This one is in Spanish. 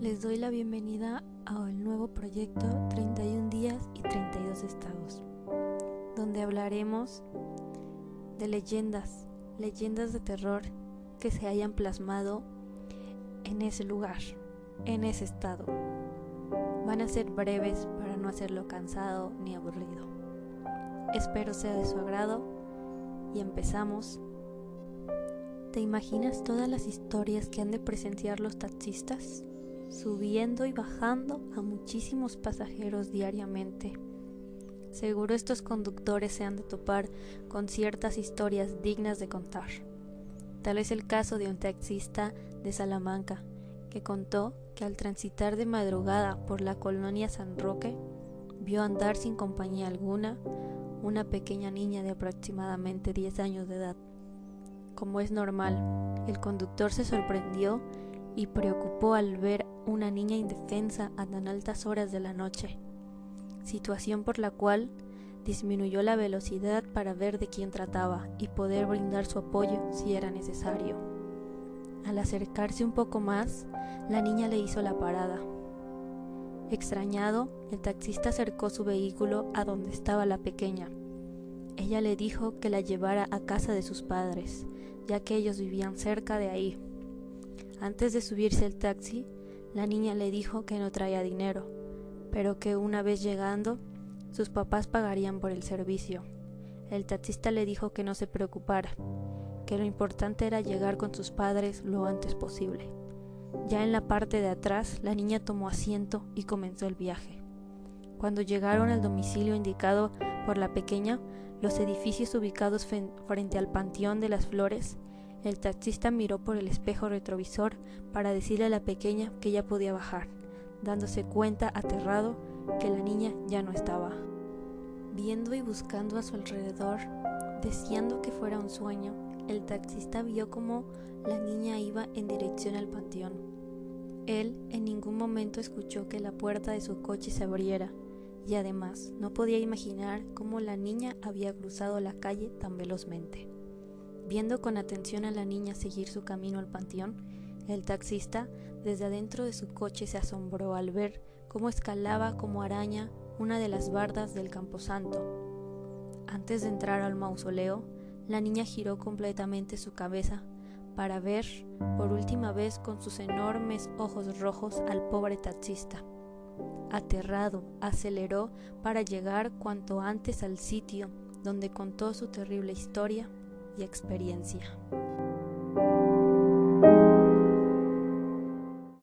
Les doy la bienvenida al nuevo proyecto 31 días y 32 estados, donde hablaremos de leyendas, leyendas de terror que se hayan plasmado en ese lugar, en ese estado. Van a ser breves para no hacerlo cansado ni aburrido. Espero sea de su agrado y empezamos. ¿Te imaginas todas las historias que han de presenciar los taxistas? Subiendo y bajando a muchísimos pasajeros diariamente. Seguro estos conductores se han de topar con ciertas historias dignas de contar. Tal es el caso de un taxista de Salamanca que contó que al transitar de madrugada por la colonia San Roque vio andar sin compañía alguna una pequeña niña de aproximadamente 10 años de edad. Como es normal, el conductor se sorprendió y preocupó al ver una niña indefensa a tan altas horas de la noche, situación por la cual disminuyó la velocidad para ver de quién trataba y poder brindar su apoyo si era necesario. Al acercarse un poco más, la niña le hizo la parada. Extrañado, el taxista acercó su vehículo a donde estaba la pequeña. Ella le dijo que la llevara a casa de sus padres, ya que ellos vivían cerca de ahí. Antes de subirse al taxi, la niña le dijo que no traía dinero, pero que una vez llegando, sus papás pagarían por el servicio. El taxista le dijo que no se preocupara, que lo importante era llegar con sus padres lo antes posible. Ya en la parte de atrás, la niña tomó asiento y comenzó el viaje. Cuando llegaron al domicilio indicado por la pequeña, los edificios ubicados frente al Panteón de las Flores, el taxista miró por el espejo retrovisor para decirle a la pequeña que ya podía bajar, dándose cuenta aterrado que la niña ya no estaba. Viendo y buscando a su alrededor, deseando que fuera un sueño, el taxista vio como la niña iba en dirección al panteón. Él en ningún momento escuchó que la puerta de su coche se abriera y además no podía imaginar cómo la niña había cruzado la calle tan velozmente. Viendo con atención a la niña seguir su camino al panteón, el taxista desde adentro de su coche se asombró al ver cómo escalaba como araña una de las bardas del camposanto. Antes de entrar al mausoleo, la niña giró completamente su cabeza para ver por última vez con sus enormes ojos rojos al pobre taxista. Aterrado, aceleró para llegar cuanto antes al sitio donde contó su terrible historia y experiencia.